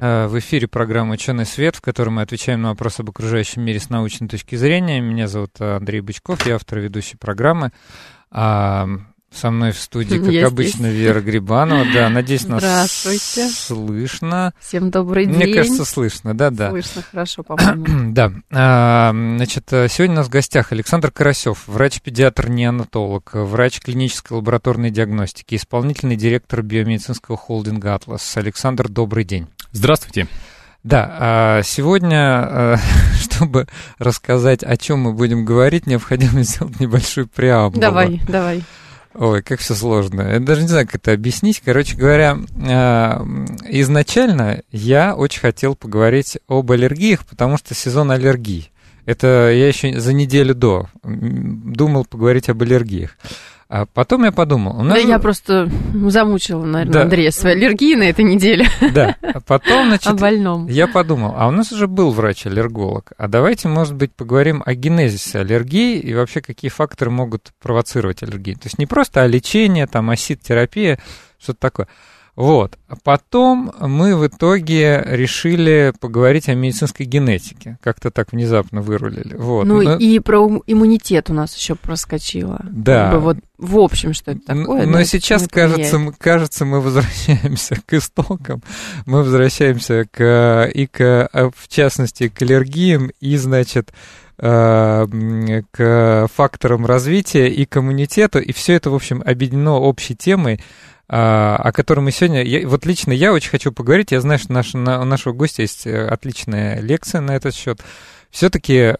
В эфире программа «Ученый свет», в которой мы отвечаем на вопросы об окружающем мире с научной точки зрения. Меня зовут э, Андрей Бычков, я автор ведущей программы. А, со мной в студии, как я обычно, здесь. Вера Грибанова. Да, надеюсь, нас Здравствуйте. слышно. Всем добрый день. Мне кажется, слышно, да, да. Слышно хорошо, по-моему. да. А, значит, сегодня у нас в гостях Александр Карасев, врач-педиатр-неонатолог, врач клинической лабораторной диагностики, исполнительный директор биомедицинского холдинга «Атлас». Александр, добрый день. Здравствуйте. Да, а сегодня, а, чтобы рассказать, о чем мы будем говорить, необходимо сделать небольшую преамбулу. Давай, давай. Ой, как все сложно. Я даже не знаю, как это объяснить. Короче говоря, а, изначально я очень хотел поговорить об аллергиях, потому что сезон аллергий. Это я еще за неделю до думал поговорить об аллергиях. А потом я подумал... нас... Да я просто замучила, наверное, да. Андрея своей аллергии на этой неделе. Да, а потом, значит... О больном. Я подумал, а у нас уже был врач-аллерголог, а давайте, может быть, поговорим о генезисе аллергии и вообще какие факторы могут провоцировать аллергию. То есть не просто о лечении, там, асид-терапия, что-то такое. Вот. А потом мы в итоге решили поговорить о медицинской генетике. Как-то так внезапно вырулили. Вот. Ну но... и про иммунитет у нас еще проскочило. Да. Как бы вот в общем, что это такое. Но да, сейчас, кажется, мы, кажется, мы возвращаемся к истокам. Мы возвращаемся к, и к, а, в частности, к аллергиям и, значит, к факторам развития и к иммунитету. И все это, в общем, объединено общей темой а, о котором мы сегодня... Вот лично я очень хочу поговорить. Я знаю, что наш, на, у нашего гостя есть э, отличная лекция на этот счет. Все-таки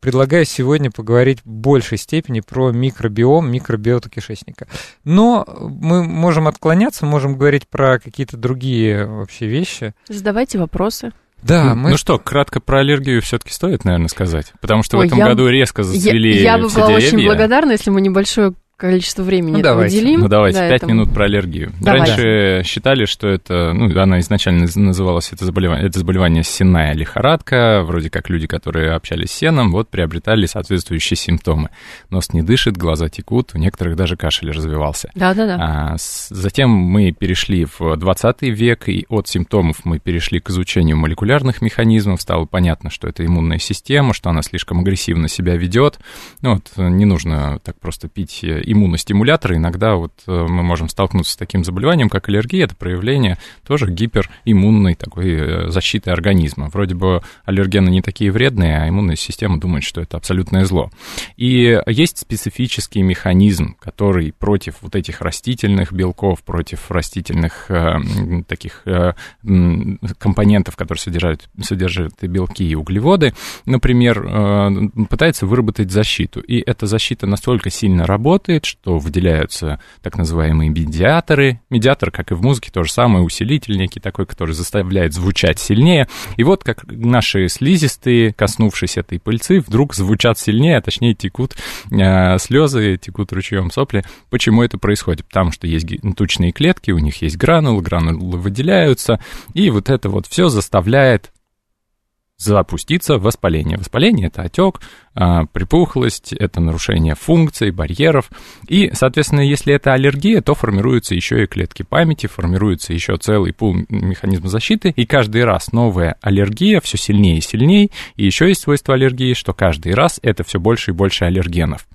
предлагаю сегодня поговорить в большей степени про микробиом, микробиоту кишечника. Но мы можем отклоняться, можем говорить про какие-то другие вообще вещи. Задавайте вопросы. Да, мы... Ну что, кратко про аллергию все-таки стоит, наверное, сказать. Потому что Ой, в этом я... году резко зацвели Я, я бы была деревья. очень благодарна, если мы небольшое количество времени ну, давайте. уделим. Ну давайте, да, пять этому. минут про аллергию. Давайте. Раньше считали, что это, ну, она изначально называлась это заболевание, это заболевание сенная лихорадка, вроде как люди, которые общались с сеном, вот приобретали соответствующие симптомы. Нос не дышит, глаза текут, у некоторых даже кашель развивался. Да-да-да. А, с, затем мы перешли в 20 век, и от симптомов мы перешли к изучению молекулярных механизмов, стало понятно, что это иммунная система, что она слишком агрессивно себя ведет. Ну, вот не нужно так просто пить иммуностимуляторы, иногда вот э, мы можем столкнуться с таким заболеванием, как аллергия, это проявление тоже гипериммунной такой э, защиты организма. Вроде бы аллергены не такие вредные, а иммунная система думает, что это абсолютное зло. И есть специфический механизм, который против вот этих растительных белков, против растительных э, таких э, компонентов, которые содержат, содержат белки и углеводы, например, э, пытается выработать защиту. И эта защита настолько сильно работает, работает, что выделяются так называемые медиаторы. Медиатор, как и в музыке, то же самое, усилитель некий такой, который заставляет звучать сильнее. И вот как наши слизистые, коснувшись этой пыльцы, вдруг звучат сильнее, а точнее текут э, слезы, текут ручьем сопли. Почему это происходит? Потому что есть тучные клетки, у них есть гранулы, гранулы выделяются, и вот это вот все заставляет запуститься воспаление. Воспаление – это отек, припухлость, это нарушение функций, барьеров. И, соответственно, если это аллергия, то формируются еще и клетки памяти, формируется еще целый пул механизма защиты, и каждый раз новая аллергия все сильнее и сильнее. И еще есть свойство аллергии, что каждый раз это все больше и больше аллергенов.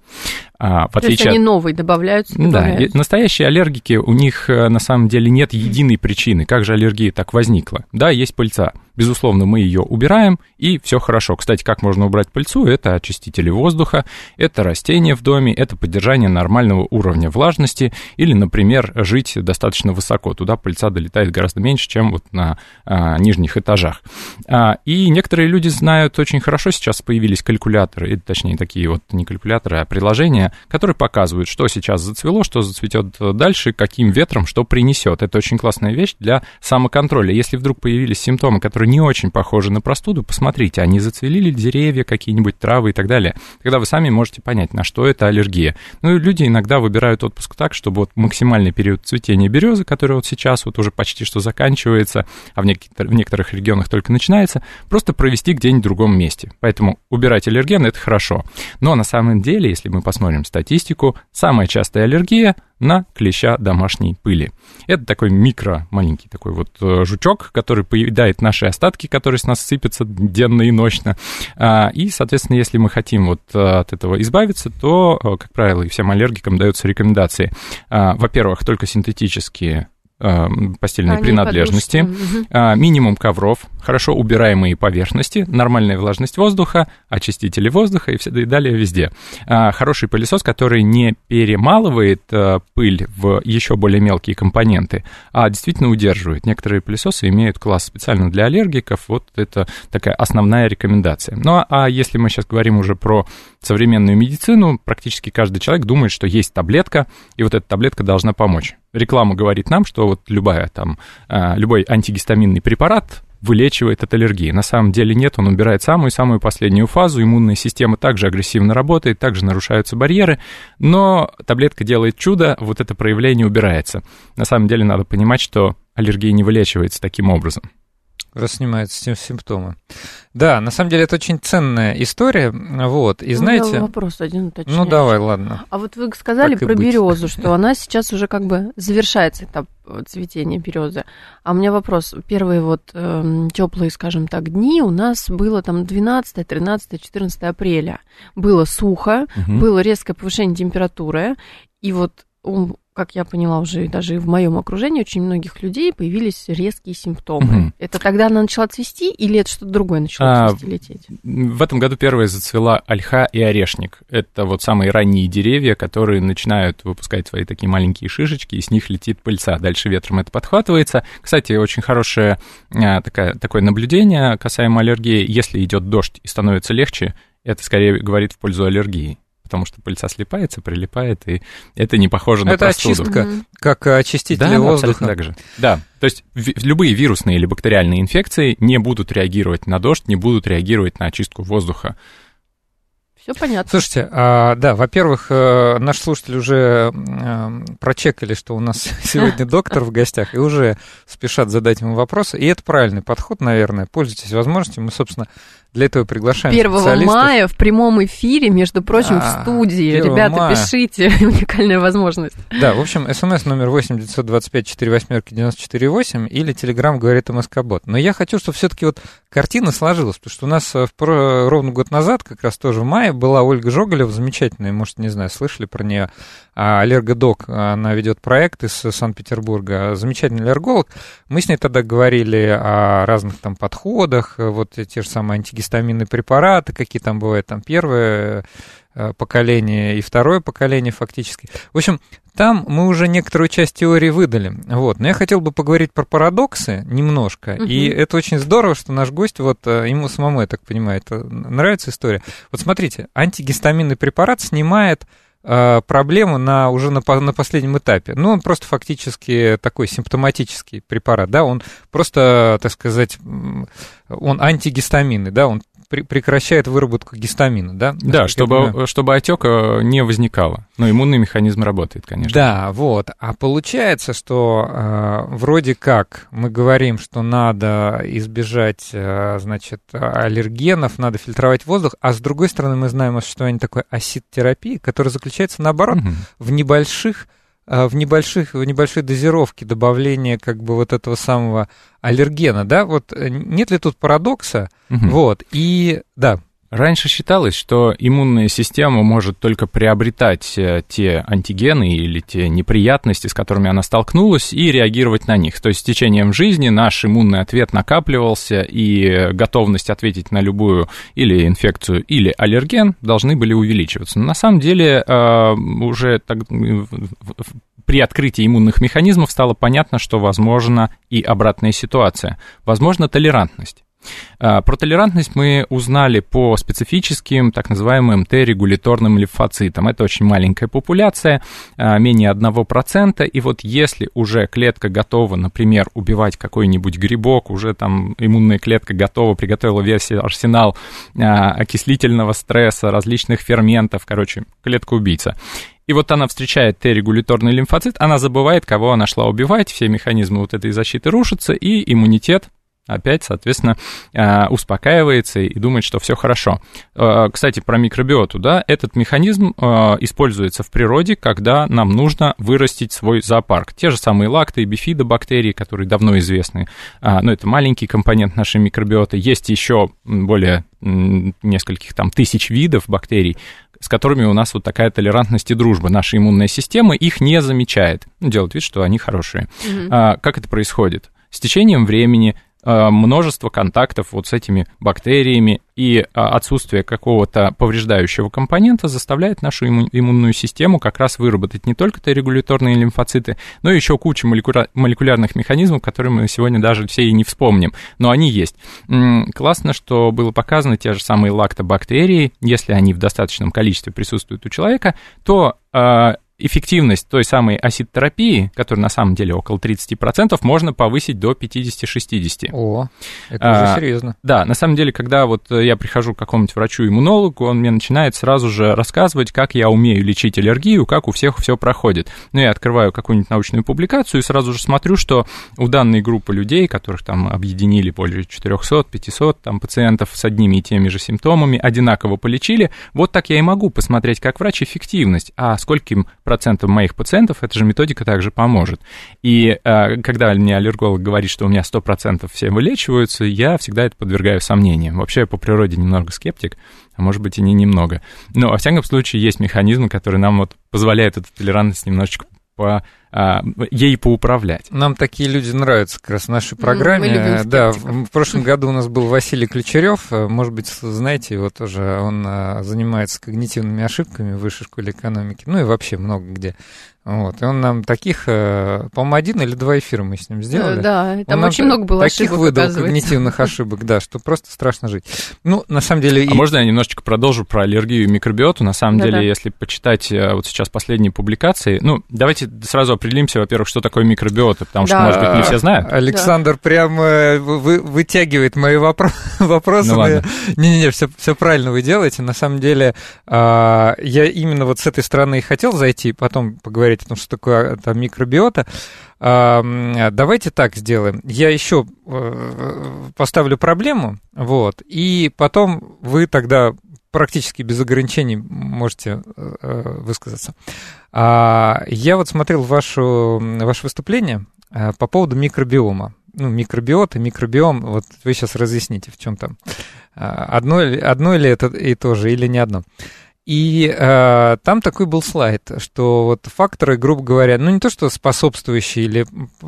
А, в То отличие есть они новые добавляются, добавляются? Да, настоящие аллергики, у них э, на самом деле нет единой причины, как же аллергия так возникла. Да, есть пыльца. Безусловно, мы ее убираем, и все хорошо. Кстати, как можно убрать пыльцу, это очистители воздуха, это растения в доме, это поддержание нормального уровня влажности или, например, жить достаточно высоко. Туда пыльца долетает гораздо меньше, чем вот на а, нижних этажах. А, и некоторые люди знают очень хорошо, сейчас появились калькуляторы, точнее такие вот не калькуляторы, а приложения, которые показывают, что сейчас зацвело, что зацветет дальше, каким ветром что принесет. Это очень классная вещь для самоконтроля. Если вдруг появились симптомы, которые не очень похожи на простуду, посмотрите, они зацвели ли деревья, какие-нибудь травы и так далее. Тогда вы сами можете понять, на что это аллергия. Ну и люди иногда выбирают отпуск так, чтобы вот максимальный период цветения березы, который вот сейчас вот уже почти что заканчивается, а в, некотор- в некоторых регионах только начинается, просто провести где-нибудь в другом месте. Поэтому убирать аллерген – это хорошо. Но на самом деле, если мы посмотрим статистику, самая частая аллергия – на клеща домашней пыли. Это такой микро, маленький такой вот э, жучок, который поедает наши остатки, которые с нас сыпятся денно и ночно. А, и, соответственно, если мы хотим вот э, от этого избавиться, то, э, как правило, и всем аллергикам даются рекомендации. А, во-первых, только синтетические э, постельной Они принадлежности, угу. минимум ковров, хорошо убираемые поверхности, нормальная влажность воздуха, очистители воздуха и, все, и далее везде. А, хороший пылесос, который не перемалывает а, пыль в еще более мелкие компоненты, а действительно удерживает. Некоторые пылесосы имеют класс специально для аллергиков, вот это такая основная рекомендация. Ну а, а если мы сейчас говорим уже про современную медицину, практически каждый человек думает, что есть таблетка, и вот эта таблетка должна помочь. Реклама говорит нам, что вот любая там, любой антигистаминный препарат вылечивает от аллергии. На самом деле нет, он убирает самую-самую последнюю фазу, иммунная система также агрессивно работает, также нарушаются барьеры, но таблетка делает чудо, вот это проявление убирается. На самом деле надо понимать, что аллергия не вылечивается таким образом раз снимаются симптомы. Да, на самом деле это очень ценная история, вот, и знаете... Ну, вопрос один уточняющий. Ну, давай, ладно. А вот вы сказали так про березу, что она сейчас уже как бы завершается этап э, цветения березы. А у меня вопрос. Первые вот э, теплые, скажем так, дни у нас было там 12, 13, 14 апреля. Было сухо, угу. было резкое повышение температуры, и вот как я поняла уже даже в моем окружении, очень многих людей появились резкие симптомы. Угу. Это тогда она начала цвести или это что-то другое начало а, цвести, лететь? В этом году первое зацвела ольха и орешник. Это вот самые ранние деревья, которые начинают выпускать свои такие маленькие шишечки, и с них летит пыльца. Дальше ветром это подхватывается. Кстати, очень хорошее а, такое, такое наблюдение касаемо аллергии. Если идет дождь и становится легче, это скорее говорит в пользу аллергии потому что пыльца слипается, прилипает, и это не похоже на это простуду. очистка, mm-hmm. как очистители да, воздуха. так же. Да, то есть любые вирусные или бактериальные инфекции не будут реагировать на дождь, не будут реагировать на очистку воздуха. Все понятно. Слушайте, а, да, во-первых, э, наши слушатели уже э, прочекали, что у нас сегодня доктор в гостях, и уже спешат задать ему вопросы. И это правильный подход, наверное. Пользуйтесь возможностью. Мы, собственно, для этого приглашаем 1 специалистов. мая в прямом эфире, между прочим, а, в студии. Ребята, мая. пишите, уникальная возможность. Да, в общем, смс номер 8 925 4 восьмерки 94 8 или телеграм говорит МСК-бот. Но я хочу, чтобы все-таки вот картина сложилась, потому что у нас э, в, ровно год назад, как раз тоже в мае, была Ольга Жоголева, замечательная, может, не знаю, слышали про нее, а, аллергодок, она ведет проект из Санкт-Петербурга, замечательный аллерголог. Мы с ней тогда говорили о разных там подходах, вот те же самые антигистаминные препараты, какие там бывают, там первое э, поколение и второе поколение фактически. В общем, там мы уже некоторую часть теории выдали. Вот. Но я хотел бы поговорить про парадоксы немножко. Угу. И это очень здорово, что наш гость, вот э, ему самому, я так понимаю, это нравится история. Вот смотрите, антигистаминный препарат снимает Э, проблему на, уже на, на последнем этапе. Ну, он просто фактически такой симптоматический препарат, да, он просто, так сказать, он антигистаминный, да, он прекращает выработку гистамина, да? Да, чтобы, чтобы отека не возникало. Но иммунный механизм работает, конечно. Да, вот. А получается, что э, вроде как мы говорим, что надо избежать, э, значит, аллергенов, надо фильтровать воздух, а с другой стороны мы знаем о существовании такой осид-терапии, которая заключается, наоборот, угу. в небольших в, небольших, в небольшой дозировке добавления как бы вот этого самого аллергена, да, вот э, нет ли тут парадокса, угу. вот, и, да, Раньше считалось, что иммунная система может только приобретать э, те антигены или те неприятности, с которыми она столкнулась, и реагировать на них. То есть с течением жизни наш иммунный ответ накапливался, и готовность ответить на любую или инфекцию, или аллерген должны были увеличиваться. Но на самом деле э, уже так, при открытии иммунных механизмов стало понятно, что возможна и обратная ситуация. Возможно толерантность. А, про толерантность мы узнали по специфическим так называемым Т-регуляторным лимфоцитам. Это очень маленькая популяция, а, менее 1%. И вот если уже клетка готова, например, убивать какой-нибудь грибок, уже там иммунная клетка готова, приготовила весь арсенал а, окислительного стресса, различных ферментов, короче, клетка-убийца. И вот она встречает Т-регуляторный лимфоцит, она забывает, кого она шла убивать, все механизмы вот этой защиты рушатся, и иммунитет опять, соответственно, а, успокаивается и думает, что все хорошо. А, кстати, про микробиоту, да, этот механизм а, используется в природе, когда нам нужно вырастить свой зоопарк. Те же самые лакты и бифидобактерии, которые давно известны, но это маленький компонент нашей микробиоты. Есть еще более нескольких там тысяч видов бактерий, с которыми у нас вот такая толерантность и дружба. Наша иммунная система их не замечает, делает вид, что они хорошие. Mm-hmm. А, как это происходит? С течением времени Э, множество контактов вот с этими бактериями, и э, отсутствие какого-то повреждающего компонента заставляет нашу иммунную систему как раз выработать не только Т-регуляторные лимфоциты, но еще кучу молекулярных механизмов, которые мы сегодня даже все и не вспомним, но они есть. Классно, что было показано те же самые лактобактерии, если они в достаточном количестве присутствуют у человека, то э, эффективность той самой асид-терапии, которая на самом деле около 30%, можно повысить до 50-60%. О, это а, уже серьезно. Да, на самом деле, когда вот я прихожу к какому-нибудь врачу-иммунологу, он мне начинает сразу же рассказывать, как я умею лечить аллергию, как у всех все проходит. Ну, я открываю какую-нибудь научную публикацию и сразу же смотрю, что у данной группы людей, которых там объединили более 400-500 там, пациентов с одними и теми же симптомами, одинаково полечили, вот так я и могу посмотреть, как врач эффективность, а скольким процентов моих пациентов эта же методика также поможет. И э, когда мне аллерголог говорит, что у меня 100% все вылечиваются, я всегда это подвергаю сомнениям. Вообще я по природе немного скептик, а может быть и не немного. Но, во всяком случае, есть механизмы, которые нам вот позволяют эту толерантность немножечко по а, ей поуправлять. Нам такие люди нравятся как раз в нашей программе. да, в, в прошлом году у нас был Василий Ключерев, может быть, знаете его тоже, он а, занимается когнитивными ошибками в высшей школе экономики, ну и вообще много где. Вот, и он нам таких, э, по-моему, один или два эфира мы с ним сделали. Э, да, там он очень много было таких ошибок, выдал когнитивных ошибок, да, что просто страшно жить. Ну, на самом деле... А и... можно я немножечко продолжу про аллергию и микробиоту? На самом да, деле, да. если почитать э, вот сейчас последние публикации, ну, давайте сразу определимся, во-первых, что такое микробиота, потому да. что, может быть, не все знают. Александр да. прям вы, вытягивает мои вопро- вопросы. Ну, ладно. Не-не-не, все, все правильно вы делаете. На самом деле, а, я именно вот с этой стороны и хотел зайти, потом поговорить говорить о том, что такое там микробиота. Давайте так сделаем. Я еще э, поставлю проблему, вот, и потом вы тогда практически без ограничений можете э, высказаться. А, я вот смотрел вашу, ваше выступление э, по поводу микробиома. Ну, микробиота, микробиом, вот вы сейчас разъясните, в чем там. Одно, одно или это и то же, или не одно. И э, там такой был слайд, что вот факторы, грубо говоря, ну не то что способствующие или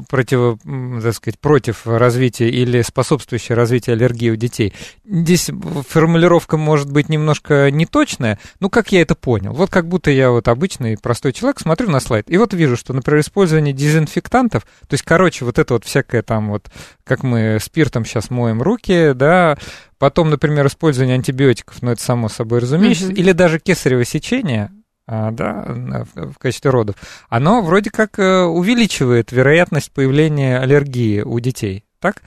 против, так сказать, против развития или способствующие развитию аллергии у детей. Здесь формулировка может быть немножко неточная, ну как я это понял? Вот как будто я вот обычный простой человек смотрю на слайд и вот вижу, что, например, использование дезинфектантов, то есть, короче, вот это вот всякое там вот, как мы спиртом сейчас моем руки, да, Потом, например, использование антибиотиков, ну это само собой разумеется, mm-hmm. или даже кесарево сечение, а, да, в, в качестве родов, оно вроде как э, увеличивает вероятность появления аллергии у детей, так?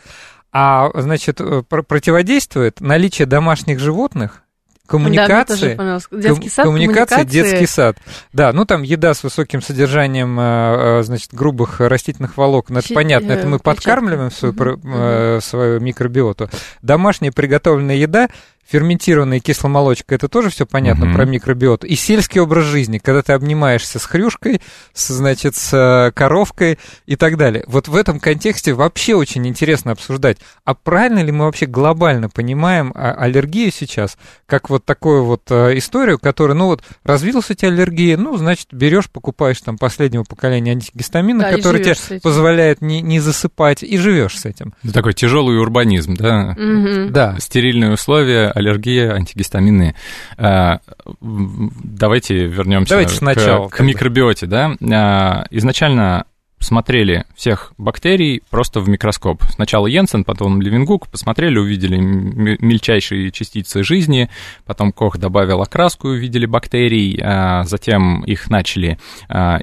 А, значит, э, противодействует наличие домашних животных, коммуникации, да, детский сад, коммуникации, детский сад. Да, ну там еда с высоким содержанием, э, э, значит, грубых растительных волокон, это Чи- понятно, это мы подкармливаем свою, угу, свою микробиоту. Домашняя приготовленная еда ферментированная кисломолочка, это тоже все понятно Мгм. про микробиот. И сельский образ жизни, когда ты обнимаешься с хрюшкой, с, значит, с э, коровкой и так далее. Вот в этом контексте вообще очень интересно обсуждать, а правильно ли мы вообще глобально понимаем а, аллергию сейчас, как вот такую вот э, историю, которая, ну вот, развилась у тебя аллергия, ну, значит, берешь, покупаешь там последнего поколения антигистамина, Да, который тебе позволяет не, не засыпать, и живешь с этим. Это такой тяжелый урбанизм, да? Мгм. Да. Стерильные условия, аллергия, антигистаминные. М, Давайте вернемся Давайте к- сначала, к, бы. микробиоте. Да? А, Изначально смотрели всех бактерий просто в микроскоп. Сначала Йенсен, потом Левингук, посмотрели, увидели мельчайшие частицы жизни, потом Кох добавил окраску, увидели бактерий, а, затем их начали а,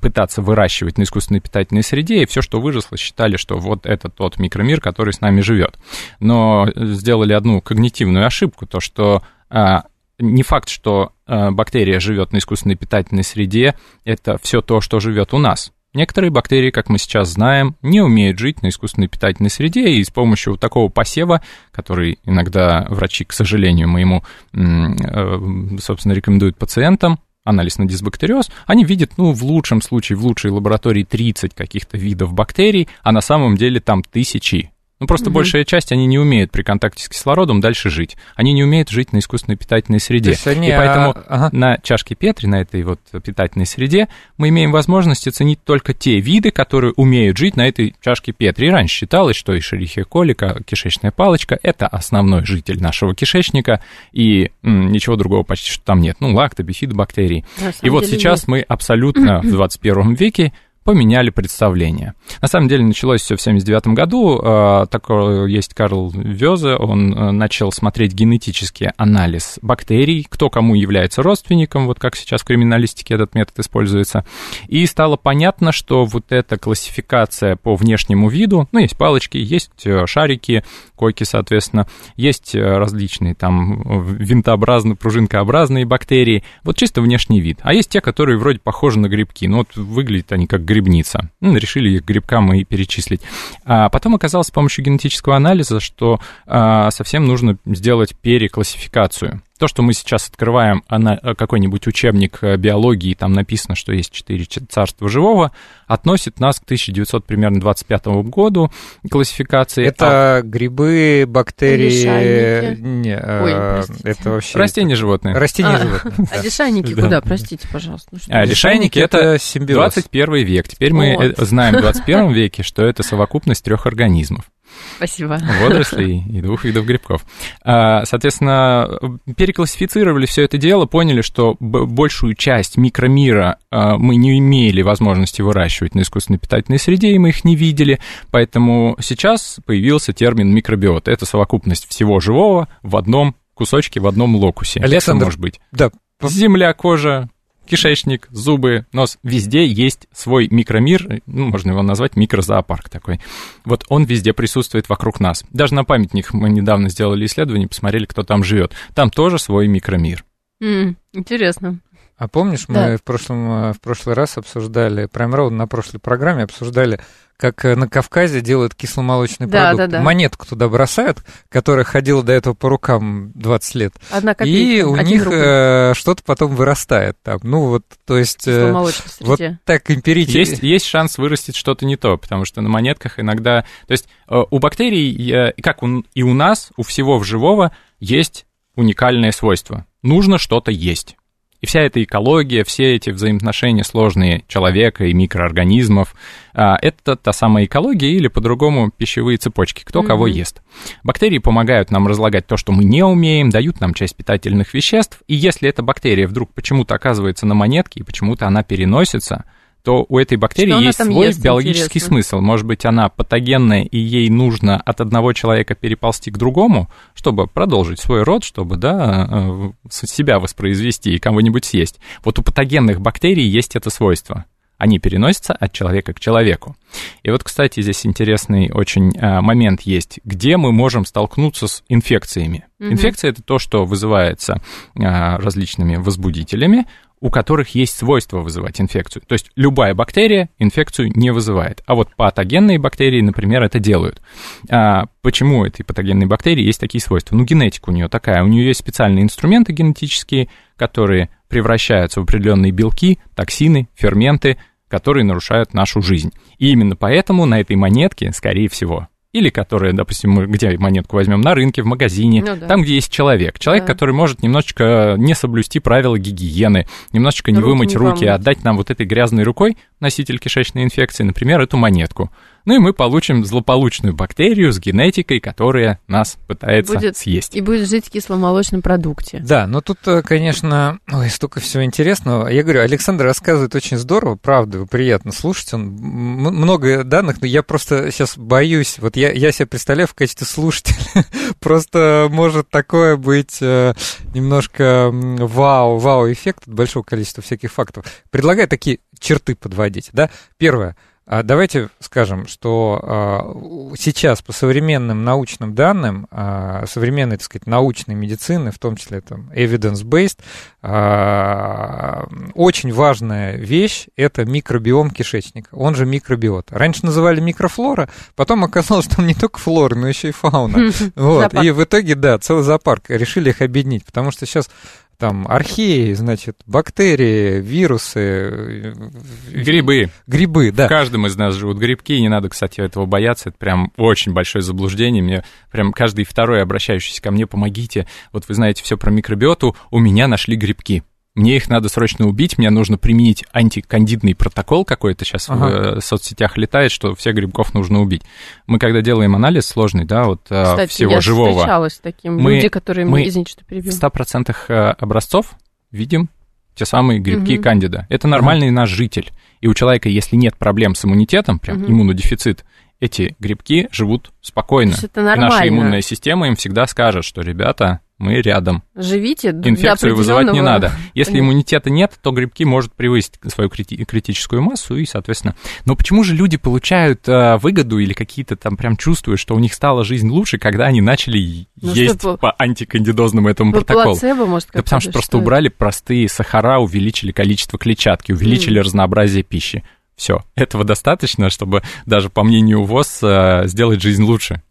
пытаться выращивать на искусственной питательной среде, и все, что выросло, считали, что вот это тот микромир, который с нами живет. Но сделали одну когнитивную ошибку, то что а, не факт, что а, бактерия живет на искусственной питательной среде, это все то, что живет у нас. Некоторые бактерии, как мы сейчас знаем, не умеют жить на искусственной питательной среде, и с помощью вот такого посева, который иногда врачи, к сожалению, моему, э, собственно, рекомендуют пациентам, анализ на дисбактериоз, они видят, ну, в лучшем случае, в лучшей лаборатории 30 каких-то видов бактерий, а на самом деле там тысячи. Ну, просто Мгм. большая часть, они не умеют при контакте с кислородом дальше жить. Они не умеют жить на искусственной питательной среде. они, И поэтому а, ага. на чашке Петри, на этой вот питательной среде, мы имеем возможность оценить только те виды, которые умеют жить на этой чашке Петри. И раньше считалось, что и шерихия колика, кишечная палочка, это основной житель нашего кишечника, и м, ничего другого почти что там нет. Ну, лактобифидобактерии. И вот сейчас есть. мы абсолютно в 21 веке поменяли представление. На самом деле началось все в 79 году. э, Такой есть Карл Вёзе, он э, начал смотреть генетический анализ бактерий, кто кому является родственником, вот как сейчас в криминалистике этот метод используется. И стало понятно, что вот эта классификация по внешнему виду, ну, есть палочки, есть э, шарики, койки, соответственно, есть различные там винтообразные, пружинкообразные бактерии, вот чисто внешний вид. А есть те, которые вроде похожи на грибки, ну вот выглядят они как грибница. Ну, решили их грибкам и перечислить. А потом оказалось с помощью генетического анализа, что а, совсем нужно сделать переклассификацию. То, что мы сейчас открываем ана- какой-нибудь учебник э, биологии, там написано, что есть четыре царства живого, относит нас к 1900 примерно 25 году классификации. А Это грибы, бактерии... Лишайники. Не, э, Ой, простите. это вообще... Растения, животные. Растения, А, животные. А лишайники Да. куда, простите, пожалуйста. ну А, лишайники это симбиоз. 21 век. Теперь мы Вот. э, знаем в 21 веке, что это совокупность трех организмов. Спасибо. водорослей и двух видов грибков. А, Соответственно, переклассифицировали все это дело, поняли, что большую часть микромира а, мы не имели возможности выращивать на искусственной питательной среде, и мы их не видели, поэтому сейчас появился термин микробиот. Это совокупность всего живого в одном кусочке, в одном локусе. Александр, Это может быть Да, земля, кожа, кишечник, зубы, нос. Везде есть свой микромир, ну, можно его назвать микрозоопарк такой. Вот он везде присутствует вокруг нас. Даже на памятниках мы недавно сделали исследование, посмотрели, кто там живет. Там тоже свой микромир. М, Интересно. А помнишь, мы Да. в, прошлом, э, в прошлый раз обсуждали, прям ровно на прошлой программе обсуждали, как э, на Кавказе делают кисломолочный Да, продукт. да, да. Монетку туда бросают, которая ходила до этого по рукам 20 лет. Одна копейка. и у один них рубль. э, что-то потом вырастает там. Ну вот, то есть... Вот так эмпирически. Есть, есть шанс вырастить что-то не то, потому что на монетках иногда... То есть у бактерий, как у- и у нас, у всего в живого, есть уникальное свойство. Нужно что-то есть. И вся эта экология, все эти взаимоотношения сложные человека и микроорганизмов, а, это та самая экология или по-другому пищевые цепочки, кто кого Мгм. ест. Бактерии помогают нам разлагать то, что мы не умеем, дают нам часть питательных веществ, и если эта бактерия вдруг почему-то оказывается на монетке, и почему-то она переносится, то у этой бактерии Что есть свой ест, биологический интересно? смысл. Может быть, она патогенная, и ей нужно от одного человека переползти к другому, чтобы продолжить свой род, чтобы, да, э, себя воспроизвести и кого-нибудь съесть. Вот у патогенных бактерий есть это свойство. Они переносятся от человека к человеку. И вот, кстати, здесь интересный очень э, момент есть, где мы можем столкнуться с инфекциями. Мгм. Инфекция это то, что вызывается э, различными возбудителями у которых есть свойство вызывать инфекцию. То есть любая бактерия инфекцию не вызывает. А вот патогенные бактерии, например, это делают. А почему этой патогенной бактерии есть такие свойства? Ну, генетика у нее такая. У нее есть специальные инструменты генетические, которые превращаются в определенные белки, токсины, ферменты, которые нарушают нашу жизнь. И именно поэтому на этой монетке, скорее всего, или которые, допустим, мы где монетку возьмем, на рынке, в магазине, ну, да. там, где есть человек. Человек, да. который может немножечко не соблюсти правила гигиены, немножечко не руки вымыть не руки, помыть. отдать нам вот этой грязной рукой, носитель кишечной инфекции, например, эту монетку. Ну и мы получим злополучную бактерию с генетикой, которая нас пытается будет, съесть. И будет жить в кисломолочном продукте. Да, но тут, э, конечно, ой, столько всего интересного. Я говорю, Александр рассказывает очень здорово, правда, приятно слушать. Он много данных, но я просто сейчас боюсь. Вот я, я себя представляю в качестве слушателя. просто может такое быть э, немножко вау, вау-эффект от большого количества всяких фактов. Предлагаю такие черты подводить, да. Первое – а давайте скажем, что а, сейчас по современным научным данным, а, современной, так сказать, научной медицины, в том числе там evidence-based, очень важная вещь – это микробиом кишечника, он же микробиот. Раньше называли микрофлора, потом оказалось, что там не только флора, но еще и фауна. Вот. И в итоге, да, целый зоопарк. Решили их объединить, потому что сейчас там археи, значит, бактерии, вирусы. Э, грибы. Грибы, да. В каждом из нас живут грибки, не надо, кстати, этого бояться. Это прям очень большое заблуждение. Мне прям каждый второй обращающийся ко мне, помогите. Вот вы знаете все про микробиоту, у меня нашли грибки мне их надо срочно убить, мне нужно применить антикандидный протокол какой-то сейчас ага. в э, соцсетях летает, что всех грибков нужно убить. Мы когда делаем анализ сложный, да, вот э, Кстати, всего я живого. встречалась с таким, мы, люди, которые, мы извините, что перебил. в 100% э, образцов видим те самые грибки угу. кандида. Это нормальный ага. наш житель. И у человека, если нет проблем с иммунитетом, прям угу. иммунодефицит, эти грибки живут спокойно. это нормально. И наша иммунная система им всегда скажет, что, ребята, мы рядом. Живите. Инфекцию вызывать не надо. Если иммунитета нет, то грибки может превысить свою крити- критическую массу, и, соответственно... Но почему же люди получают э, выгоду или какие-то там прям чувствуют, что у них стала жизнь лучше, когда они начали ну, есть что, по антикандидозному этому протоколу? Плацебо, может, да потому что, что просто убрали простые сахара, увеличили количество клетчатки, увеличили mm. разнообразие пищи. Все, этого достаточно, чтобы даже по мнению ВОЗ э, сделать жизнь лучше.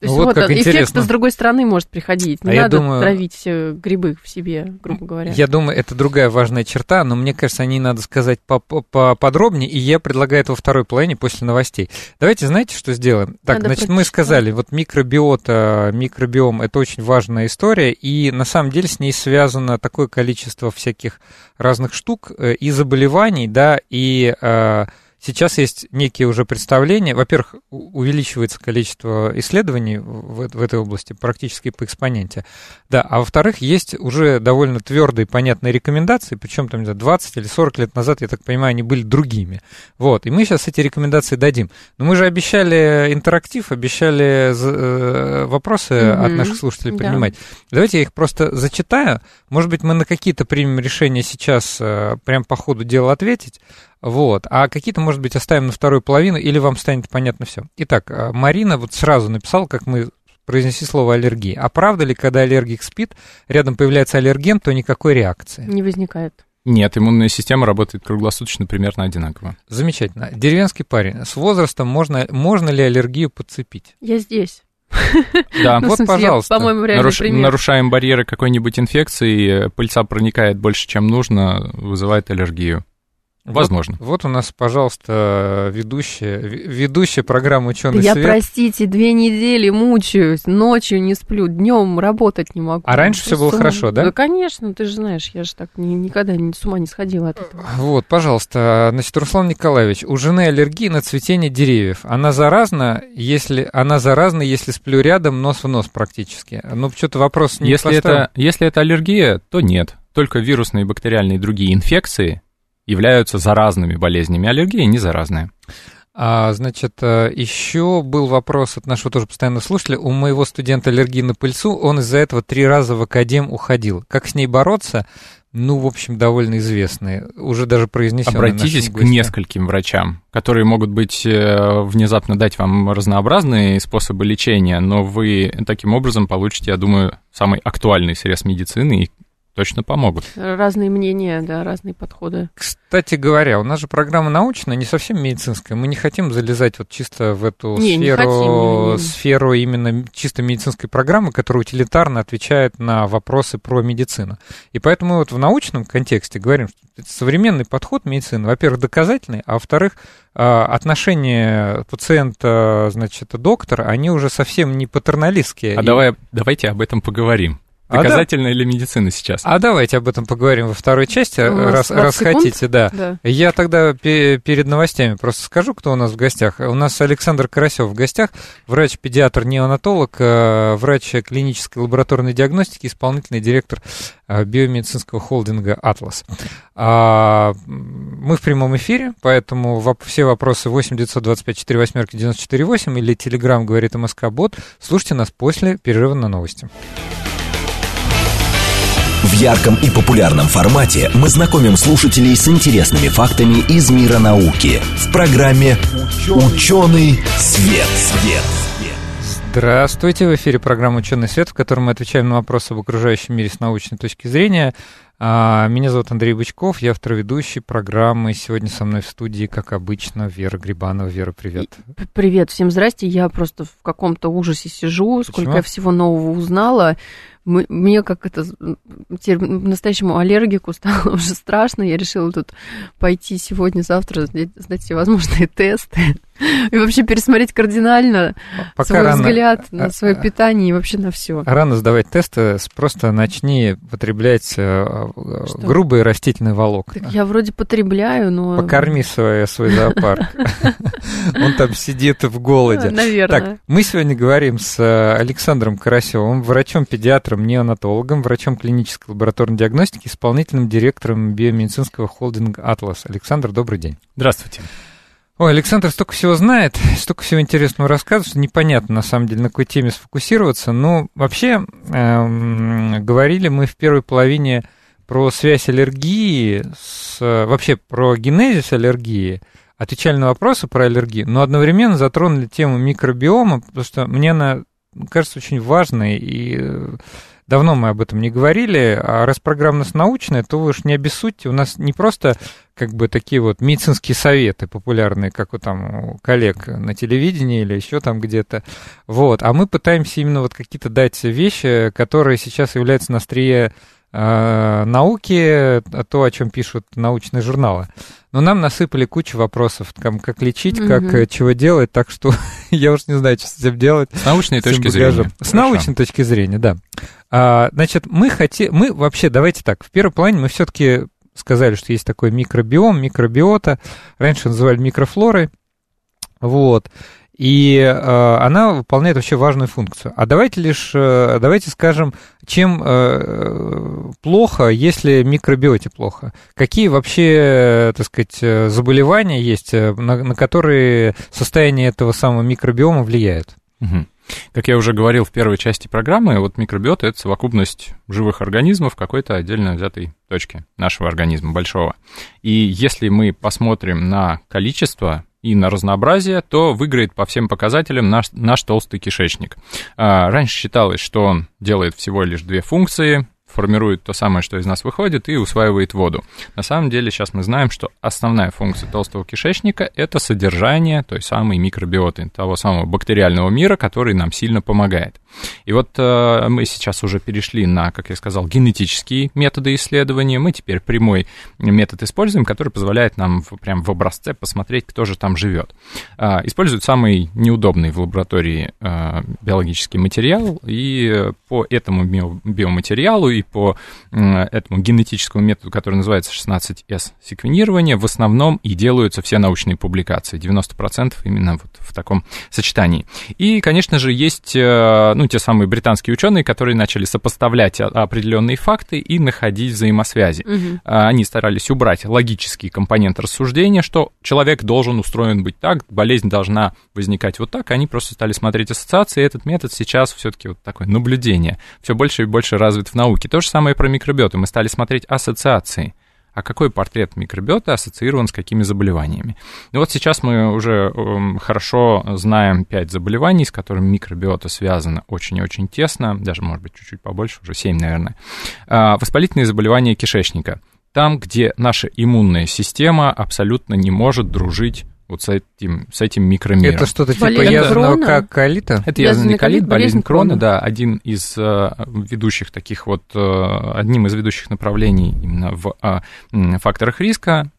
То есть ну, вот, вот как интересно. с другой стороны может приходить. Не а надо думаю, травить все грибы в себе, грубо говоря. Я думаю, это другая важная черта, но мне кажется, о ней надо сказать поподробнее, и я предлагаю это во второй половине после новостей. Давайте, знаете, что сделаем? Так, надо значит, мы сказали, вот микробиота, микробиом – это очень важная история, и на самом деле с ней связано такое количество всяких разных штук э, и заболеваний, да, и э, Сейчас есть некие уже представления. Во-первых, увеличивается количество исследований в, в этой области практически по экспоненте. Да, а во-вторых, есть уже довольно твердые, понятные рекомендации, причем там 20 или 40 лет назад, я так понимаю, они были другими. Вот, и мы сейчас эти рекомендации дадим. Но мы же обещали интерактив, обещали э, вопросы mm-hmm. от наших слушателей принимать. Да. Давайте я их просто зачитаю. Может быть, мы на какие-то примем решения сейчас э, прям по ходу дела ответить. Вот. А какие-то, может быть, оставим на вторую половину, или вам станет понятно все. Итак, э, Марина вот сразу написала, как мы произнеси слово аллергии. А правда ли, когда аллергик спит, рядом появляется аллерген, то никакой реакции? Не возникает. Нет, иммунная система работает круглосуточно примерно одинаково. Замечательно. Деревенский парень. С возрастом можно, можно ли аллергию подцепить? Я здесь. Да, ну, вот, пожалуйста. По-моему. Нарушаем барьеры какой-нибудь инфекции, пыльца проникает больше, чем нужно, вызывает аллергию. Возможно. Вот, вот у нас, пожалуйста, ведущая, ведущая программы «Ученый Я, свет». простите, две недели мучаюсь, ночью не сплю, днем работать не могу. А раньше все было хорошо, да? Да, конечно, ты же знаешь, я же так ни, никогда ни, с ума не сходила от этого. Вот, пожалуйста, значит, Руслан Николаевич, у жены аллергия на цветение деревьев. Она заразна, если она заразна, если сплю рядом, нос в нос практически. Ну, что-то вопрос не если это, если это аллергия, то нет. Только вирусные, бактериальные и другие инфекции являются заразными болезнями. Аллергия не заразная. А, значит, э, еще был вопрос от нашего тоже постоянного слушателя. У моего студента аллергии на пыльцу, он из-за этого три раза в академ уходил. Как с ней бороться? Ну, в общем, довольно известные, уже даже произнесенные. Обратитесь к нескольким врачам, которые могут быть э, внезапно дать вам разнообразные способы лечения, но вы таким образом получите, я думаю, самый актуальный срез медицины и точно помогут. Разные мнения, да, разные подходы. Кстати говоря, у нас же программа научная, не совсем медицинская. Мы не хотим залезать вот чисто в эту не, сферу, не хотим, не, не. сферу именно чисто медицинской программы, которая утилитарно отвечает на вопросы про медицину. И поэтому мы вот в научном контексте говорим, что это современный подход медицины, во-первых, доказательный, а во-вторых, а, отношения пациента, значит, доктора, они уже совсем не патерналистские. А и... давай, давайте об этом поговорим. Доказательная а да. ли медицина сейчас? А давайте об этом поговорим во второй части, раз, раз хотите, да. да. Я тогда перед новостями просто скажу, кто у нас в гостях. У нас Александр Карасев в гостях, врач-педиатр, неонатолог, э, врач клинической лабораторной диагностики, исполнительный директор э, биомедицинского холдинга «Атлас». А, мы в прямом эфире, поэтому все вопросы 8 925 4 восьмерки 94 8 или Телеграм говорит МСК Бот. Слушайте нас после перерыва на новости. В ярком и популярном формате мы знакомим слушателей с интересными фактами из мира науки в программе «Ученый свет». свет. Здравствуйте, в эфире программа «Ученый свет», в которой мы отвечаем на вопросы об окружающем мире с научной точки зрения. А, меня зовут Андрей Бычков, я автор ведущий программы. Сегодня со мной в студии, как обычно, Вера Грибанова. Вера, привет. Привет, всем здрасте. Я просто в каком-то ужасе сижу, Почему? сколько я всего нового узнала мне как это настоящему аллергику стало уже страшно. Я решила тут пойти сегодня-завтра сдать все возможные тесты. И вообще пересмотреть кардинально Пока свой рано, взгляд на а, свое питание и вообще на все. Рано сдавать тесты, просто начни потреблять э, Что? грубые растительные волокна. Так я вроде потребляю, но... Покорми свой, свой зоопарк. Он там сидит в голоде. Наверное. Так, мы сегодня говорим с э, Александром Карасевым, врачом-педиатром, неонатологом, врачом клинической лабораторной диагностики, исполнительным директором биомедицинского холдинга «Атлас». Александр, добрый день. Здравствуйте. Ой, Александр столько всего знает, столько всего интересного рассказывает, что непонятно, на самом деле, на какой теме сфокусироваться. Но вообще, эм, говорили мы в первой половине про связь аллергии, с, вообще про генезис аллергии, отвечали на вопросы про аллергию, но одновременно затронули тему микробиома, потому что мне она кажется очень важной и давно мы об этом не говорили, а раз программа нас научная, то вы уж не обессудьте, у нас не просто как бы такие вот медицинские советы популярные, как у там у коллег на телевидении или еще там где-то, вот, а мы пытаемся именно вот какие-то дать вещи, которые сейчас являются на острие э, науки, то, о чем пишут научные журналы. Но нам насыпали кучу вопросов, там, как лечить, mm-hmm. как э, чего делать, так что я уж не знаю, что с этим делать. С научной точки зрения. С научной точки зрения, да. А, значит, мы хотим, мы вообще, давайте так, в первом плане мы все-таки сказали, что есть такой микробиом, микробиота, раньше называли микрофлорой, вот, и э, она выполняет вообще важную функцию. А давайте лишь, э, давайте скажем, чем э, плохо, если микробиоте плохо. Какие вообще, так сказать, заболевания есть, на, на которые состояние этого самого микробиома влияет? Угу. Как я уже говорил в первой части программы, вот микробиота — это совокупность живых организмов в какой-то отдельно взятой точке нашего организма, большого. И если мы посмотрим на количество и на разнообразие, то выиграет по всем показателям наш, наш толстый кишечник. А, раньше считалось, что он делает всего лишь две функции формирует то самое, что из нас выходит, и усваивает воду. На самом деле сейчас мы знаем, что основная функция толстого кишечника – это содержание той самой микробиоты, того самого бактериального мира, который нам сильно помогает. И вот э, мы сейчас уже перешли на, как я сказал, генетические методы исследования. Мы теперь прямой метод используем, который позволяет нам в, прям в образце посмотреть, кто же там живет. Э, используют самый неудобный в лаборатории э, биологический материал, и по этому биоматериалу и по этому генетическому методу, который называется 16S секвенирование, в основном и делаются все научные публикации. 90% именно вот в таком сочетании. И, конечно же, есть э, ну, те самые британские ученые, которые начали сопоставлять определенные факты и находить взаимосвязи. Угу. Они старались убрать логический компонент рассуждения, что человек должен устроен быть так, болезнь должна возникать вот так. Они просто стали смотреть ассоциации, и этот метод сейчас все-таки вот такое наблюдение все больше и больше развит в науке. То же самое про микробиоты. Мы стали смотреть ассоциации. А какой портрет микробиоты ассоциирован с какими заболеваниями. И вот сейчас мы уже эм, хорошо знаем 5 заболеваний, с которыми микробиота связана очень очень тесно, даже, может быть, чуть-чуть побольше, уже 7, наверное. А, воспалительные заболевания кишечника. Там, где наша иммунная система абсолютно не может дружить вот с этим, с этим микромиром. Это что-то типа язвенного как колита? Это язвенный колит, болезнь Крона, да, один из э, ведущих таких вот, э, одним из ведущих направлений именно в э, факторах риска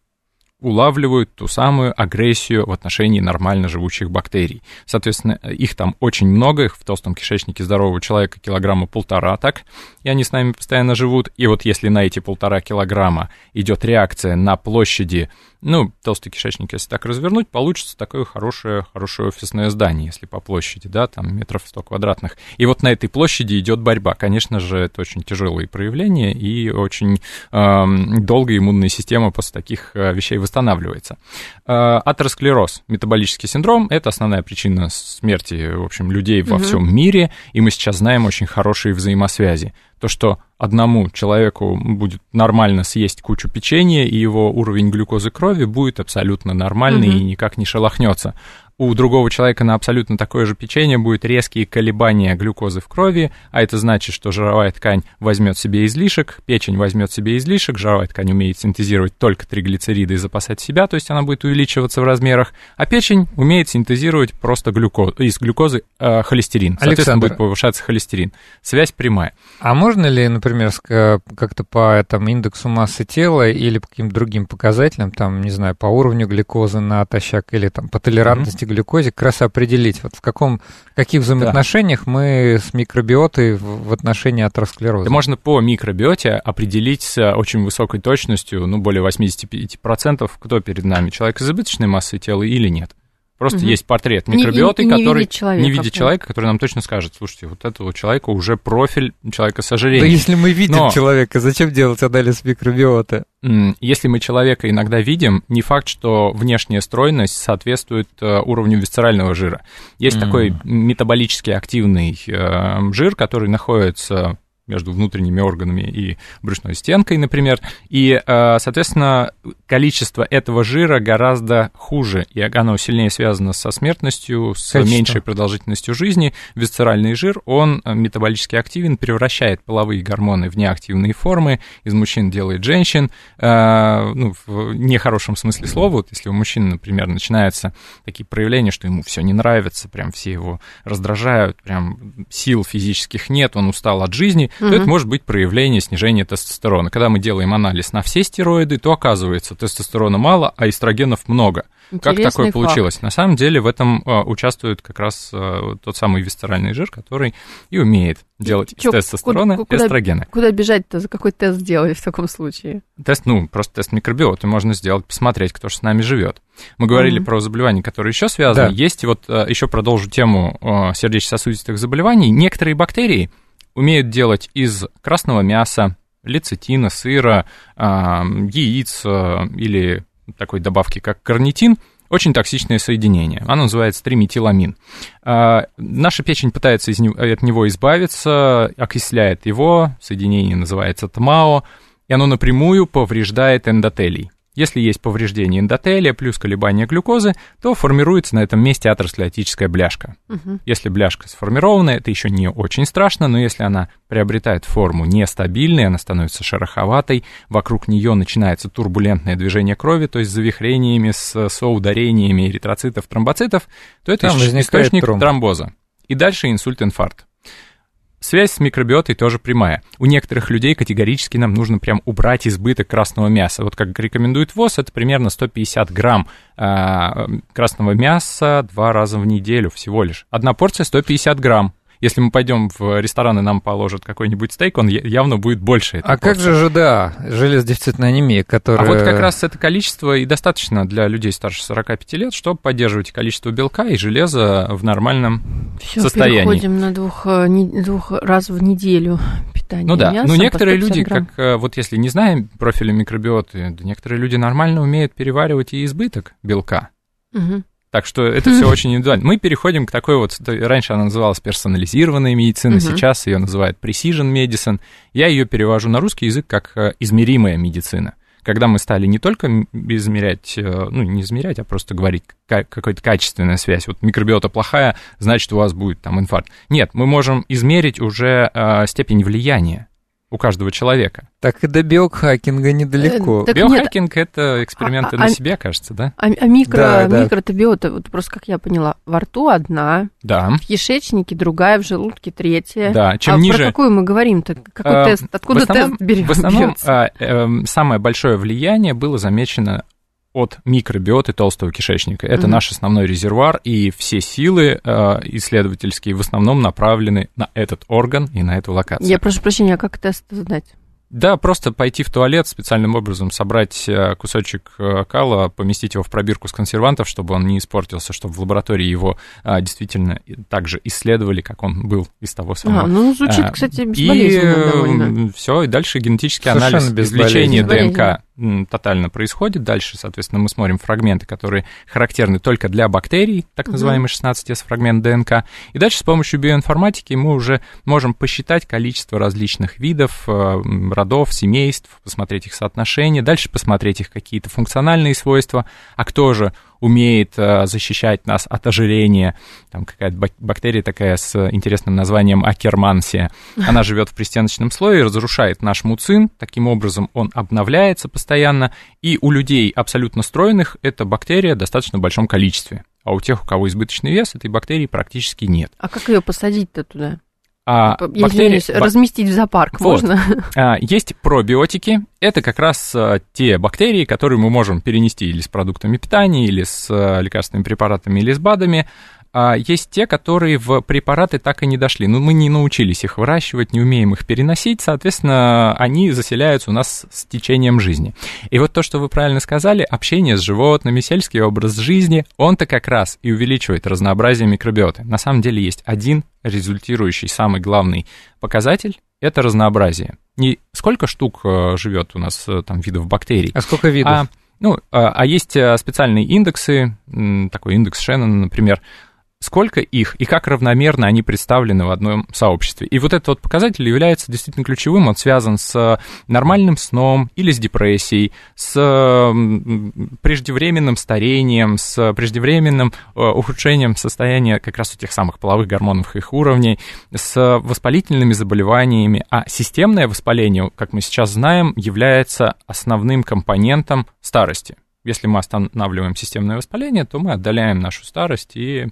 улавливают ту самую агрессию в отношении нормально живущих бактерий. Соответственно, их там очень много, их в толстом кишечнике здорового человека килограмма полтора так, и они с нами постоянно живут. И вот если на эти полтора килограмма идет реакция на площади ну, толстый кишечник, если так развернуть, получится такое хорошее, хорошее офисное здание, если по площади, да, там метров 100 квадратных. И вот на этой площади идет борьба. Конечно же, это очень тяжелые проявления, и очень э, долго иммунная система после таких э, вещей восстанавливается. Э, атеросклероз, метаболический синдром, это основная причина смерти, в общем, людей во угу. всем мире, и мы сейчас знаем очень хорошие взаимосвязи то, что одному человеку будет нормально съесть кучу печенья, и его уровень глюкозы крови будет абсолютно нормальный угу. и никак не шелохнется у другого человека на абсолютно такое же печенье будет резкие колебания глюкозы в крови, а это значит, что жировая ткань возьмет себе излишек, печень возьмет себе излишек, жировая ткань умеет синтезировать только триглицериды и запасать себя, то есть она будет увеличиваться в размерах, а печень умеет синтезировать просто глюкоз, из глюкозы э, холестерин. Соответственно, Александр, будет повышаться холестерин. Связь прямая. А можно ли, например, как-то по там, индексу массы тела или по каким-то другим показателям, там, не знаю, по уровню глюкозы натощак или там по толерантности глюкозе как раз определить, вот в каком, каких взаимоотношениях да. мы с микробиотой в, в отношении атеросклероза. Да можно по микробиоте определить с очень высокой точностью, ну, более 85%, кто перед нами, человек с избыточной массой тела или нет. Просто угу. есть портрет микробиоты, не, не, который видит человека, не видит человека, который нам точно скажет, слушайте, вот этого человека уже профиль человека с ожирением. Да если мы видим Но... человека, зачем делать анализ микробиоты? Если мы человека иногда видим, не факт, что внешняя стройность соответствует э, уровню висцерального жира. Есть mm. такой метаболически активный э, жир, который находится между внутренними органами и брюшной стенкой, например. И, э, соответственно, количество этого жира гораздо хуже, и оно сильнее связано со смертностью, с Качество. меньшей продолжительностью жизни. Висцеральный жир, он э, метаболически активен, превращает половые гормоны в неактивные формы, из мужчин делает женщин, э, ну, в нехорошем смысле слова, вот если у мужчины, например, начинаются такие проявления, что ему все не нравится, прям все его раздражают, прям сил физических нет, он устал от жизни, то это может быть проявление снижения тестостерона. Когда мы делаем анализ на все стероиды, то оказывается, тестостерона мало, а эстрогенов много. Интересный как такое факт. получилось? На самом деле в этом а, участвует как раз а, тот самый висцеральный жир, который и умеет делать Чё, из тестостерона куда, эстрогены. Куда бежать-то? За какой тест сделать в таком случае? Тест, ну, просто тест микробиоты можно сделать, посмотреть, кто же с нами живет. Мы говорили mm-hmm. про заболевания, которые еще связаны. Да. Есть, вот а, еще продолжу тему сердечно-сосудистых заболеваний. Некоторые бактерии умеют делать из красного мяса, лецитина, сыра, яиц или такой добавки, как карнитин, очень токсичное соединение. Оно называется триметиламин. Наша печень пытается из него, от него избавиться, окисляет его, соединение называется ТМАО, и оно напрямую повреждает эндотелий. Если есть повреждение эндотелия плюс колебания глюкозы, то формируется на этом месте атеросклеротическая бляшка. Угу. Если бляшка сформирована, это еще не очень страшно, но если она приобретает форму нестабильной, она становится шероховатой, вокруг нее начинается турбулентное движение крови, то есть с завихрениями, с соударениями эритроцитов, тромбоцитов, то это Там источник тромб. тромбоза. И дальше инсульт-инфаркт. Связь с микробиотой тоже прямая. У некоторых людей категорически нам нужно прям убрать избыток красного мяса. Вот как рекомендует ВОЗ, это примерно 150 грамм э, красного мяса два раза в неделю всего лишь. Одна порция 150 грамм. Если мы пойдем в ресторан и нам положат какой-нибудь стейк, он явно будет больше. А порции. как же ЖДА, железодефицитная анемия, которая... А вот как раз это количество и достаточно для людей старше 45 лет, чтобы поддерживать количество белка и железа в нормальном Всё, состоянии. переходим на двух, э, не, двух раз в неделю питание Ну да, мяса ну некоторые люди, грамм. как э, вот если не знаем профиля микробиоты, некоторые люди нормально умеют переваривать и избыток белка. Угу. Так что это все очень индивидуально. Мы переходим к такой вот, раньше она называлась персонализированной медициной, uh сейчас ее называют precision medicine. Я ее перевожу на русский язык как э, измеримая медицина. когда мы стали не только измерять, э, ну, не измерять, а просто говорить какая-то качественная связь. Вот микробиота плохая, значит, у вас будет там инфаркт. Нет, мы можем измерить уже э, степень влияния у каждого человека. Так и до биохакинга недалеко. Э, Биохакинг нет. это эксперименты а, на а, себе, кажется, да? А, а микро, да, да. микротобиота, вот просто как я поняла, во рту одна, да. в кишечнике другая, в желудке третья. Да, чем а ниже... про какую мы говорим-то? Какой а, тест? Откуда основном, тест берем? В основном а, э, самое большое влияние было замечено от микробиоты толстого кишечника. Это mm наш основной резервуар, и все силы э, исследовательские в основном направлены на этот орган и на эту локацию. Я прошу прощения, а как тест знать? Да, просто пойти в туалет, специальным образом собрать э, кусочек э, кала, поместить его в пробирку с консервантов, чтобы он не испортился, чтобы в лаборатории его а, действительно также исследовали, как он был из того самого. А, ну, звучит, а, кстати, безболезненно и, довольно. Все, и дальше генетический Совершенно анализ, извлечение ДНК тотально происходит. Дальше, соответственно, мы смотрим фрагменты, которые характерны только для бактерий, так называемый 16S фрагмент ДНК. И дальше с помощью биоинформатики мы уже можем посчитать количество различных видов, э, родов, семейств, посмотреть их соотношение, дальше посмотреть их какие-то функциональные свойства, а кто же умеет э, защищать нас от ожирения. Там какая-то бактерия такая с интересным названием акермансия. Она живет в пристеночном слое разрушает наш муцин. Таким образом, он обновляется постоянно. И у людей абсолютно стройных эта бактерия в достаточно большом количестве. А у тех, у кого избыточный вес, этой бактерии практически нет. А как ее посадить-то туда? А, Я бактерии, извиняюсь, разместить в зоопарк вот. можно? А, есть пробиотики. Это как раз а, те бактерии, которые мы можем перенести или с продуктами питания, или с а, лекарственными препаратами, или с БАДами. А есть те, которые в препараты так и не дошли. Но ну, мы не научились их выращивать, не умеем их переносить, соответственно, они заселяются у нас с течением жизни. И вот то, что вы правильно сказали, общение с животными, сельский образ жизни, он-то как раз и увеличивает разнообразие микробиоты. На самом деле есть один результирующий, самый главный показатель, это разнообразие. Не сколько штук э, живет у нас э, там видов бактерий. А сколько видов? А, ну, а, а есть э, специальные индексы, такой индекс Шеннона, например, сколько их и как равномерно они представлены в одном сообществе. И вот этот вот показатель является действительно ключевым, он связан с нормальным сном или с депрессией, с преждевременным старением, с преждевременным э, ухудшением состояния как раз у тех самых половых гормонов их уровней, с воспалительными заболеваниями. А системное воспаление, как мы сейчас знаем, является основным компонентом старости. Если мы останавливаем системное воспаление, то мы отдаляем нашу старость и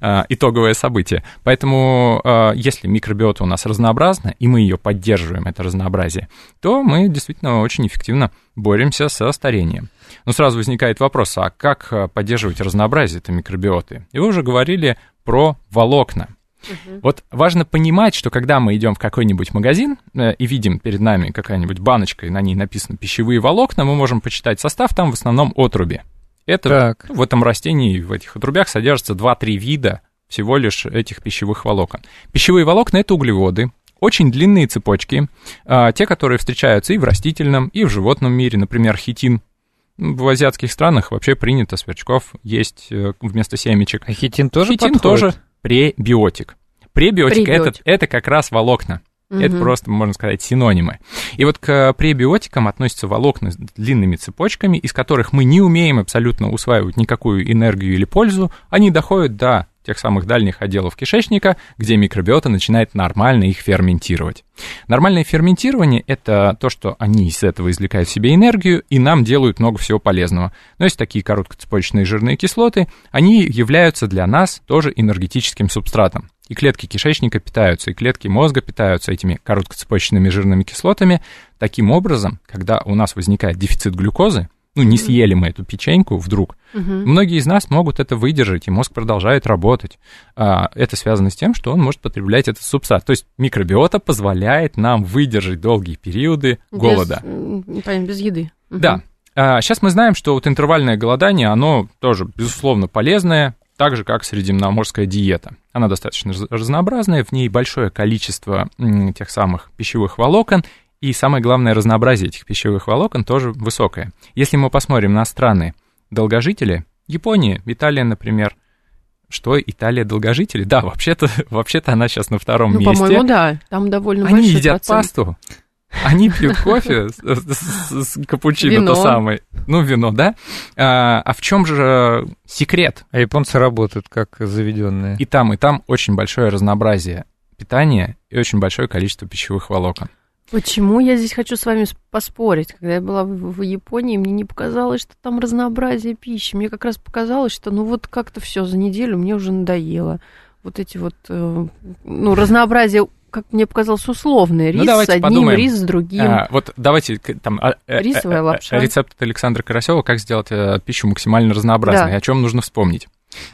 э, итоговое событие. Поэтому, э, если микробиота у нас разнообразна, и мы ее поддерживаем, это разнообразие, то мы действительно очень эффективно боремся со старением. Но сразу возникает вопрос, а как э, поддерживать разнообразие этой микробиоты? И вы уже говорили про волокна. Угу. Вот важно понимать, что когда мы идем в какой-нибудь магазин э, и видим перед нами какая-нибудь баночка, и на ней написано пищевые волокна, мы можем почитать состав, там в основном отруби. Это так. в этом растении, в этих отрубях содержится 2-3 вида всего лишь этих пищевых волокон. Пищевые волокна это углеводы, очень длинные цепочки, а, те, которые встречаются и в растительном, и в животном мире, например, хитин. В азиатских странах вообще принято сверчков есть э, вместо семечек. А хитин тоже Хитин подходит? тоже пребиотик. Пребиотик, пребиотик. Это, это как раз волокна. Угу. Это просто, можно сказать, синонимы. И вот к пребиотикам относятся волокна с длинными цепочками, из которых мы не умеем абсолютно усваивать никакую энергию или пользу. Они доходят до тех самых дальних отделов кишечника, где микробиота начинает нормально их ферментировать. Нормальное ферментирование – это то, что они из этого извлекают в себе энергию и нам делают много всего полезного. Но есть такие короткоцепочечные жирные кислоты, они являются для нас тоже энергетическим субстратом. И клетки кишечника питаются, и клетки мозга питаются этими короткоцепочечными жирными кислотами. Таким образом, когда у нас возникает дефицит глюкозы, ну, не съели мы эту печеньку вдруг. Угу. Многие из нас могут это выдержать, и мозг продолжает работать. А, это связано с тем, что он может потреблять этот субстрат. То есть микробиота позволяет нам выдержать долгие периоды без, голода. Понятно, без еды. Угу. Да. А, сейчас мы знаем, что вот интервальное голодание, оно тоже, безусловно, полезное, так же, как средиземноморская диета. Она достаточно разнообразная, в ней большое количество тех самых пищевых волокон, и самое главное, разнообразие этих пищевых волокон тоже высокое. Если мы посмотрим на страны долгожители, Япония, Италия, например, что Италия долгожители? Да, вообще-то, вообще-то она сейчас на втором ну, месте. по-моему, да, там довольно Они большой едят процент. пасту. Они пьют кофе с, капучино, то самое. Ну, вино, да? А, а в чем же секрет? А японцы работают как заведенные. И там, и там очень большое разнообразие питания и очень большое количество пищевых волокон. Почему я здесь хочу с вами поспорить? Когда я была в, в Японии, мне не показалось, что там разнообразие пищи. Мне как раз показалось, что ну вот как-то все за неделю мне уже надоело. Вот эти вот, э, ну, разнообразие как мне показалось, условное. Ну, рис ну, с одним, подумаем. рис с другим. А, вот давайте там а, э, рисовая э, лапша. Рецепт от Александра Карасева, как сделать пищу максимально разнообразной. Да. О чем нужно вспомнить?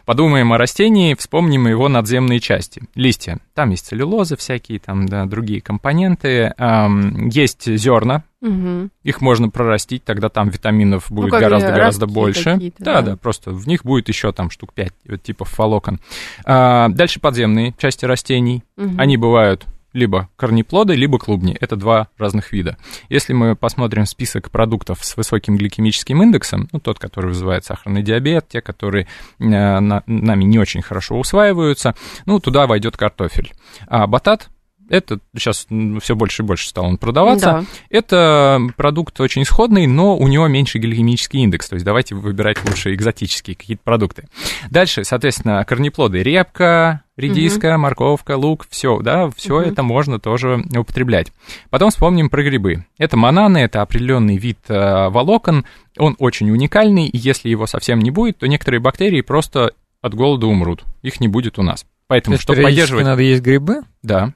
Подумаем о растении, вспомним его надземные части. Листья. Там есть целлюлоза всякие, там да, другие компоненты. Эм, есть зерна. Угу. Их можно прорастить, тогда там витаминов будет ну, гораздо-гораздо больше. Да, да, да, просто в них будет еще там штук 5 типов волокон. А, дальше подземные части растений. Угу. Они бывают либо корнеплоды, либо клубни. Это два разных вида. Если мы посмотрим список продуктов с высоким гликемическим индексом, ну, тот, который вызывает сахарный диабет, те, которые э, на, нами не очень хорошо усваиваются, ну, туда войдет картофель. А батат это сейчас все больше и больше стал он продаваться. Да. Это продукт очень исходный, но у него меньший гликемический индекс. То есть давайте выбирать лучше экзотические какие-то продукты. Дальше, соответственно, корнеплоды. Репка, редиска, угу. морковка, лук, все, да, все угу. это можно тоже употреблять. Потом вспомним про грибы. Это бананы, это определенный вид э, волокон. Он очень уникальный, и если его совсем не будет, то некоторые бактерии просто от голода умрут. Их не будет у нас. Поэтому, чтобы поддерживать... надо есть грибы? Да.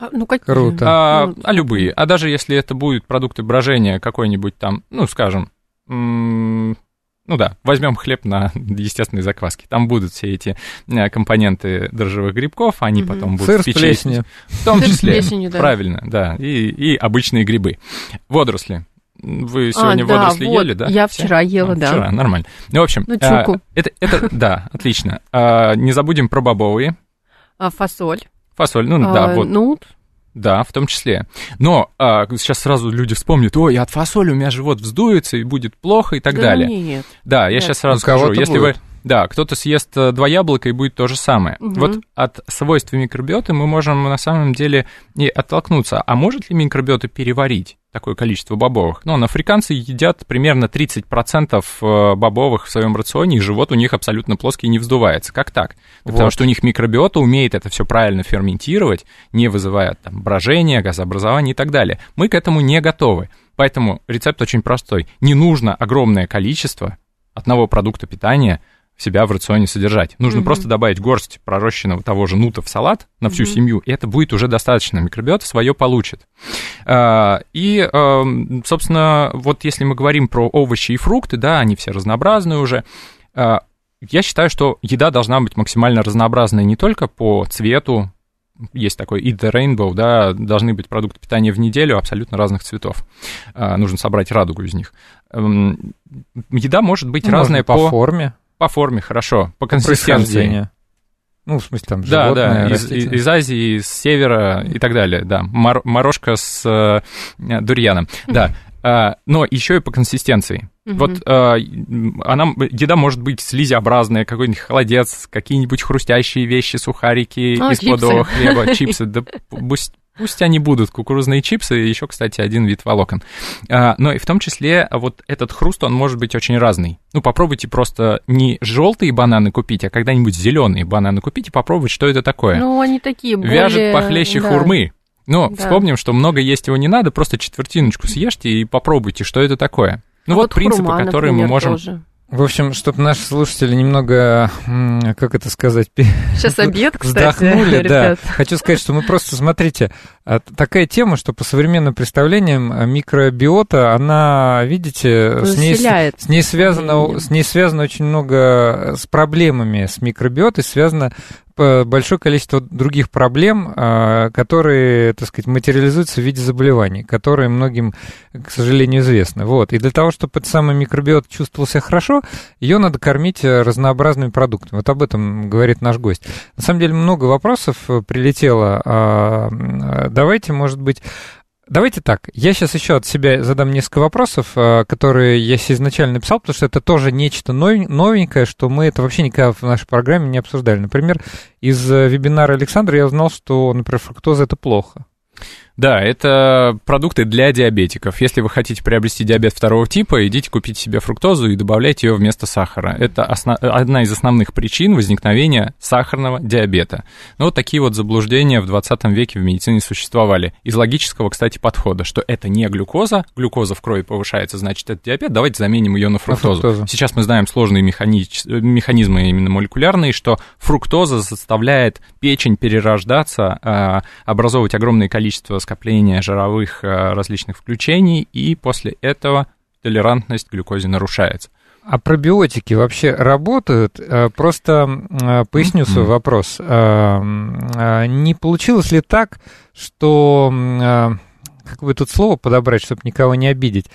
А, ну, какие? Круто. А, ну, а любые. А даже если это будут продукты брожения какой-нибудь там, ну, скажем, ну да, возьмем хлеб на естественной закваске. Там будут все эти э, компоненты дрожжевых грибков, они угу. потом будут Сыр в печи. Плесенью. В том Сыр числе. Плесенью, да. Правильно, да. И, и обычные грибы. Водоросли. Вы сегодня а, да, водоросли вот. ели, да? Я вчера ела, а, да. Вчера, нормально. Ну, в общем, ну, чуку. А, это, это, да, отлично. А, не забудем про бобовые. А, фасоль. Фасоль, ну а, да, вот. Нут. Да, в том числе. Но а, сейчас сразу люди вспомнят, ой, от фасоли у меня живот вздуется и будет плохо и так да далее. Нет. Да, я нет. сейчас сразу скажу, если будет. вы да, кто-то съест э, два яблока и будет то же самое. Угу. Вот от свойств микробиоты мы можем на самом деле и оттолкнуться. А может ли микробиота переварить такое количество бобовых? Ну, африканцы едят примерно 30% э, бобовых в своем рационе, и живот у них абсолютно плоский и не вздувается. Как так? Вот. Потому что у них микробиота умеет это все правильно ферментировать, не вызывая там брожения, газообразования и так далее. Мы к этому не готовы. Поэтому рецепт очень простой. Не нужно огромное количество одного продукта питания – себя в рационе содержать. Нужно mm-hmm. просто добавить горсть пророщенного того же нута в салат на всю mm-hmm. семью, и это будет уже достаточно. Микробиота свое получит. А, и, собственно, вот если мы говорим про овощи и фрукты, да, они все разнообразные уже, а, я считаю, что еда должна быть максимально разнообразной не только по цвету, есть такой Eat the Rainbow, да, должны быть продукты питания в неделю абсолютно разных цветов. А, нужно собрать радугу из них. Еда может быть ну, разная по, по форме. По форме, хорошо. По консистенции. Ну, в смысле, там Да, да, из, из Азии, с севера и так далее, да. Мор, морожка с э, дурьяном, да. А, но еще и по консистенции. Угу. Вот а, она, еда может быть слизеобразная, какой-нибудь холодец, какие-нибудь хрустящие вещи, сухарики О, из плодового хлеба, чипсы, да пусть Пусть они будут кукурузные чипсы, еще, кстати, один вид волокон. А, но и в том числе вот этот хруст, он может быть очень разный. Ну, попробуйте просто не желтые бананы купить, а когда-нибудь зеленые бананы купить и попробовать, что это такое. Ну, они такие более... Вяжет похлеще да. хурмы. Но да. вспомним, что много есть его не надо, просто четвертиночку съешьте и попробуйте, что это такое. Ну, а вот, вот принципы, хурма, которые например, мы можем... Тоже. В общем, чтобы наши слушатели немного, как это сказать, Сейчас обед, кстати, вздохнули, ребят. да. Хочу сказать, что мы просто, смотрите, а, такая тема, что по современным представлениям а, микробиота, она, видите, с ней, с ней связано, с ней связано очень много с проблемами с микробиотой, связано большое количество других проблем, а, которые, так сказать, материализуются в виде заболеваний, которые многим, к сожалению, известны. Вот. И для того, чтобы этот самый микробиот чувствовал себя хорошо, ее надо кормить э, разнообразными продуктами. Вот об этом говорит наш гость. На самом деле много вопросов э, прилетело. А, давайте, может быть, Давайте так, я сейчас еще от себя задам несколько вопросов, э, которые я себе изначально написал, потому что это тоже нечто новенькое, что мы это вообще никогда в нашей программе не обсуждали. Например, из э, вебинара Александра я узнал, что, например, фруктоза это плохо. Да, это продукты для диабетиков. Если вы хотите приобрести диабет второго типа, идите купить себе фруктозу и добавляйте ее вместо сахара. Это основ... одна из основных причин возникновения сахарного диабета. Но вот такие вот заблуждения в 20 веке в медицине существовали. Из логического, кстати, подхода, что это не глюкоза, глюкоза в крови повышается, значит, это диабет, давайте заменим ее на фруктозу. На фруктозу. Сейчас мы знаем сложные механи... механизмы именно молекулярные, что фруктоза заставляет печень перерождаться, а, образовывать огромное количество скопления жировых э, различных включений, и после этого толерантность к глюкозе нарушается. А пробиотики вообще работают? Э, просто э, поясню свой вопрос. Не получилось ли так, что, как бы тут слово подобрать, чтобы никого не обидеть,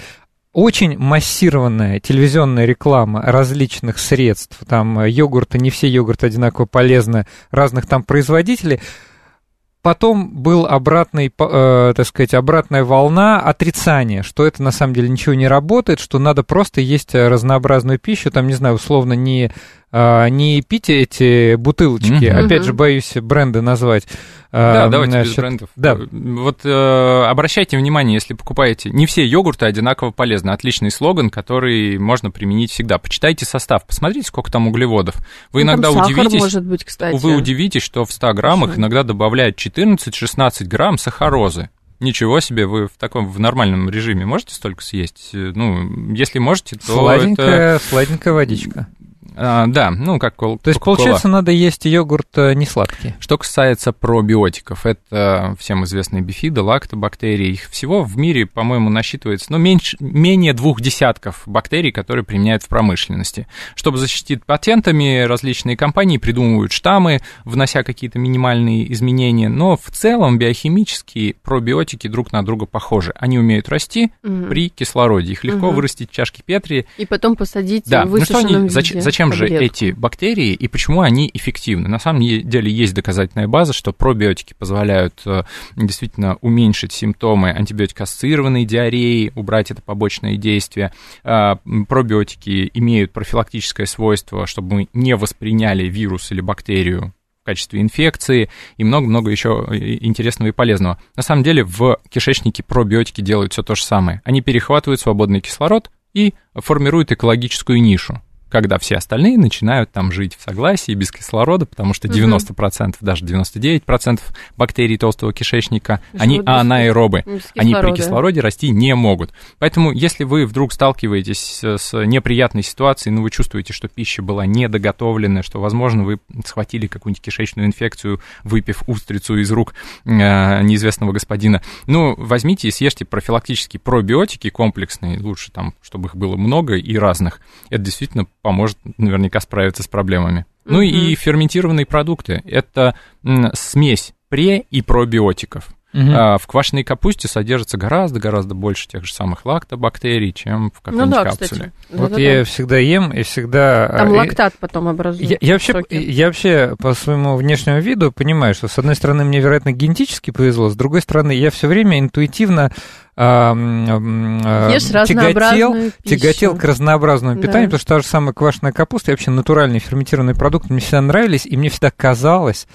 очень массированная телевизионная реклама различных средств, там йогурты, не все йогурты одинаково полезны, разных там производителей – потом был обратный, э, так сказать, обратная волна отрицания, что это на самом деле ничего не работает, что надо просто есть разнообразную пищу, там, не знаю, условно, не не пить эти бутылочки, mm-hmm. опять же, боюсь бренды назвать. А, да, давайте значит, без брендов. Да. Вот э, обращайте внимание, если покупаете, не все йогурты одинаково полезны. Отличный слоган, который можно применить всегда. Почитайте состав, посмотрите, сколько там углеводов. Вы ну, иногда удивитесь, может быть, кстати. вы удивитесь, что в 100 граммах Почему? иногда добавляют 14-16 грамм сахарозы. Ничего себе, вы в таком в нормальном режиме можете столько съесть? Ну, если можете, то сладенькая, это... сладенькая водичка. А, да, ну как То есть, получается, надо есть йогурт э, не сладкий. Что касается пробиотиков, это всем известные бифиды, лактобактерии. Их всего в мире, по-моему, насчитывается ну, меньше, менее двух десятков бактерий, которые применяют в промышленности. Чтобы защитить патентами, различные компании придумывают штаммы, внося какие-то минимальные изменения, но в целом биохимические пробиотики друг на друга похожи. Они умеют расти угу. при кислороде. Их легко угу. вырастить в чашке Петри. И потом посадить да. в высушенном виде. Зачем, чем же эти бактерии и почему они эффективны? На самом деле есть доказательная база, что пробиотики позволяют э, действительно уменьшить симптомы антибиотикоассоциированной диареи, убрать это побочное действие. А, пробиотики имеют профилактическое свойство, чтобы мы не восприняли вирус или бактерию в качестве инфекции и много-много еще э, интересного и полезного. На самом деле в кишечнике пробиотики делают все то же самое. Они перехватывают свободный кислород и формируют экологическую нишу когда все остальные начинают там жить в согласии, без кислорода, потому что 90%, даже 99% бактерий толстого кишечника, Живут они анаэробы, они при кислороде расти не могут. Поэтому, если вы вдруг сталкиваетесь с неприятной ситуацией, ну, вы чувствуете, что пища была недоготовленная, что, возможно, вы схватили какую-нибудь кишечную инфекцию, выпив устрицу из рук э, неизвестного господина, ну, возьмите и съешьте профилактические пробиотики комплексные, лучше там, чтобы их было много и разных. Это действительно поможет наверняка справиться с проблемами. Mm-hmm. Ну и ферментированные продукты. Это смесь пре- и пробиотиков. Угу. А, в квашеной капусте содержится гораздо-гораздо больше тех же самых лактобактерий, чем в какой-нибудь ну, да, капсуле. Кстати. Вот да, я да. всегда ем и всегда... Там а, лактат потом образуется. Я, я, вообще, я вообще по своему внешнему виду понимаю, что с одной стороны мне, вероятно, генетически повезло, с другой стороны я все время интуитивно а, тяготел, тяготел к разнообразному питанию, да. потому что та же самая квашеная капуста и вообще натуральные ферментированные продукты мне всегда нравились, и мне всегда казалось,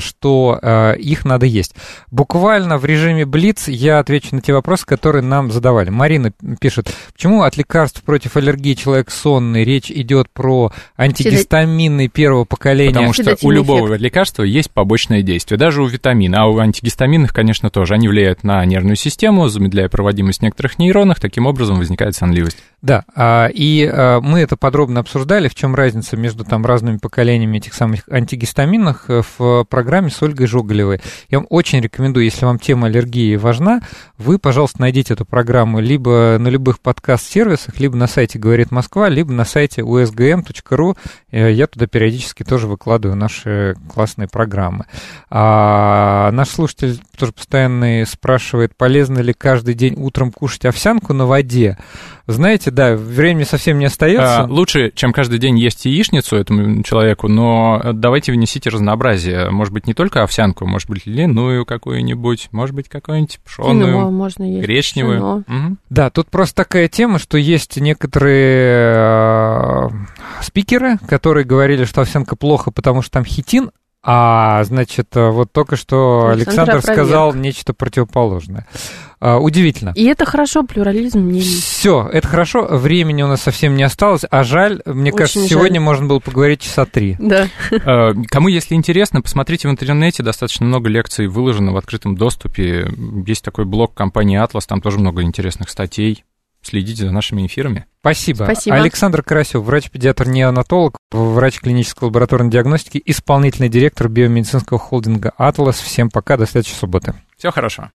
что а, их надо есть. Буквально в режиме Блиц я отвечу на те вопросы, которые нам задавали. Марина пишет, почему от лекарств против аллергии человек сонный, речь идет про антигистаминный первого поколения? Потому что у любого эффект. лекарства есть побочное действие, даже у витамина, а у антигистаминных, конечно, тоже. Они влияют на нервную систему, замедляя проводимость некоторых нейронов, таким образом возникает сонливость. Да, а, и мы это подробно обсуждали, в чем разница между там разными поколениями этих самых антигистаминных э, в программе с Ольгой Жугалевой. Я вам очень рекомендую, если вам тема аллергии важна, вы, пожалуйста, найдите эту программу либо на любых подкаст-сервисах, либо на сайте «Говорит Москва», либо на сайте usgm.ru. Э, я туда периодически тоже выкладываю наши классные программы. А наш слушатель тоже постоянно спрашивает, полезно ли каждый день утром кушать овсянку на воде. Знаете, да, времени совсем не остается. А, лучше, чем каждый день есть яичницу этому человеку, но давайте внесите разнообразие. Может быть, не только овсянку, может быть, льняную какую-нибудь, может быть, какую-нибудь пшеную, Кино можно есть, гречневую. Угу. Да, тут просто такая тема, что есть некоторые э, спикеры, которые говорили, что овсянка плохо, потому что там хитин, А, значит, вот только что Александр, Александр сказал нечто противоположное. А, удивительно. И это хорошо, плюрализм мнений. Все, это хорошо. Времени у нас совсем не осталось, а жаль, мне Очень кажется, жаль. сегодня можно было поговорить часа три. Да. А, кому, если интересно, посмотрите в интернете, достаточно много лекций выложено в открытом доступе. Есть такой блог компании Atlas, там тоже много интересных статей. Следите за нашими эфирами. Спасибо. Спасибо. Александр Карасев, врач-педиатр-неонатолог, врач клинической лабораторной диагностики, исполнительный директор биомедицинского холдинга «Атлас». Всем пока, до следующей субботы. Всего хорошего.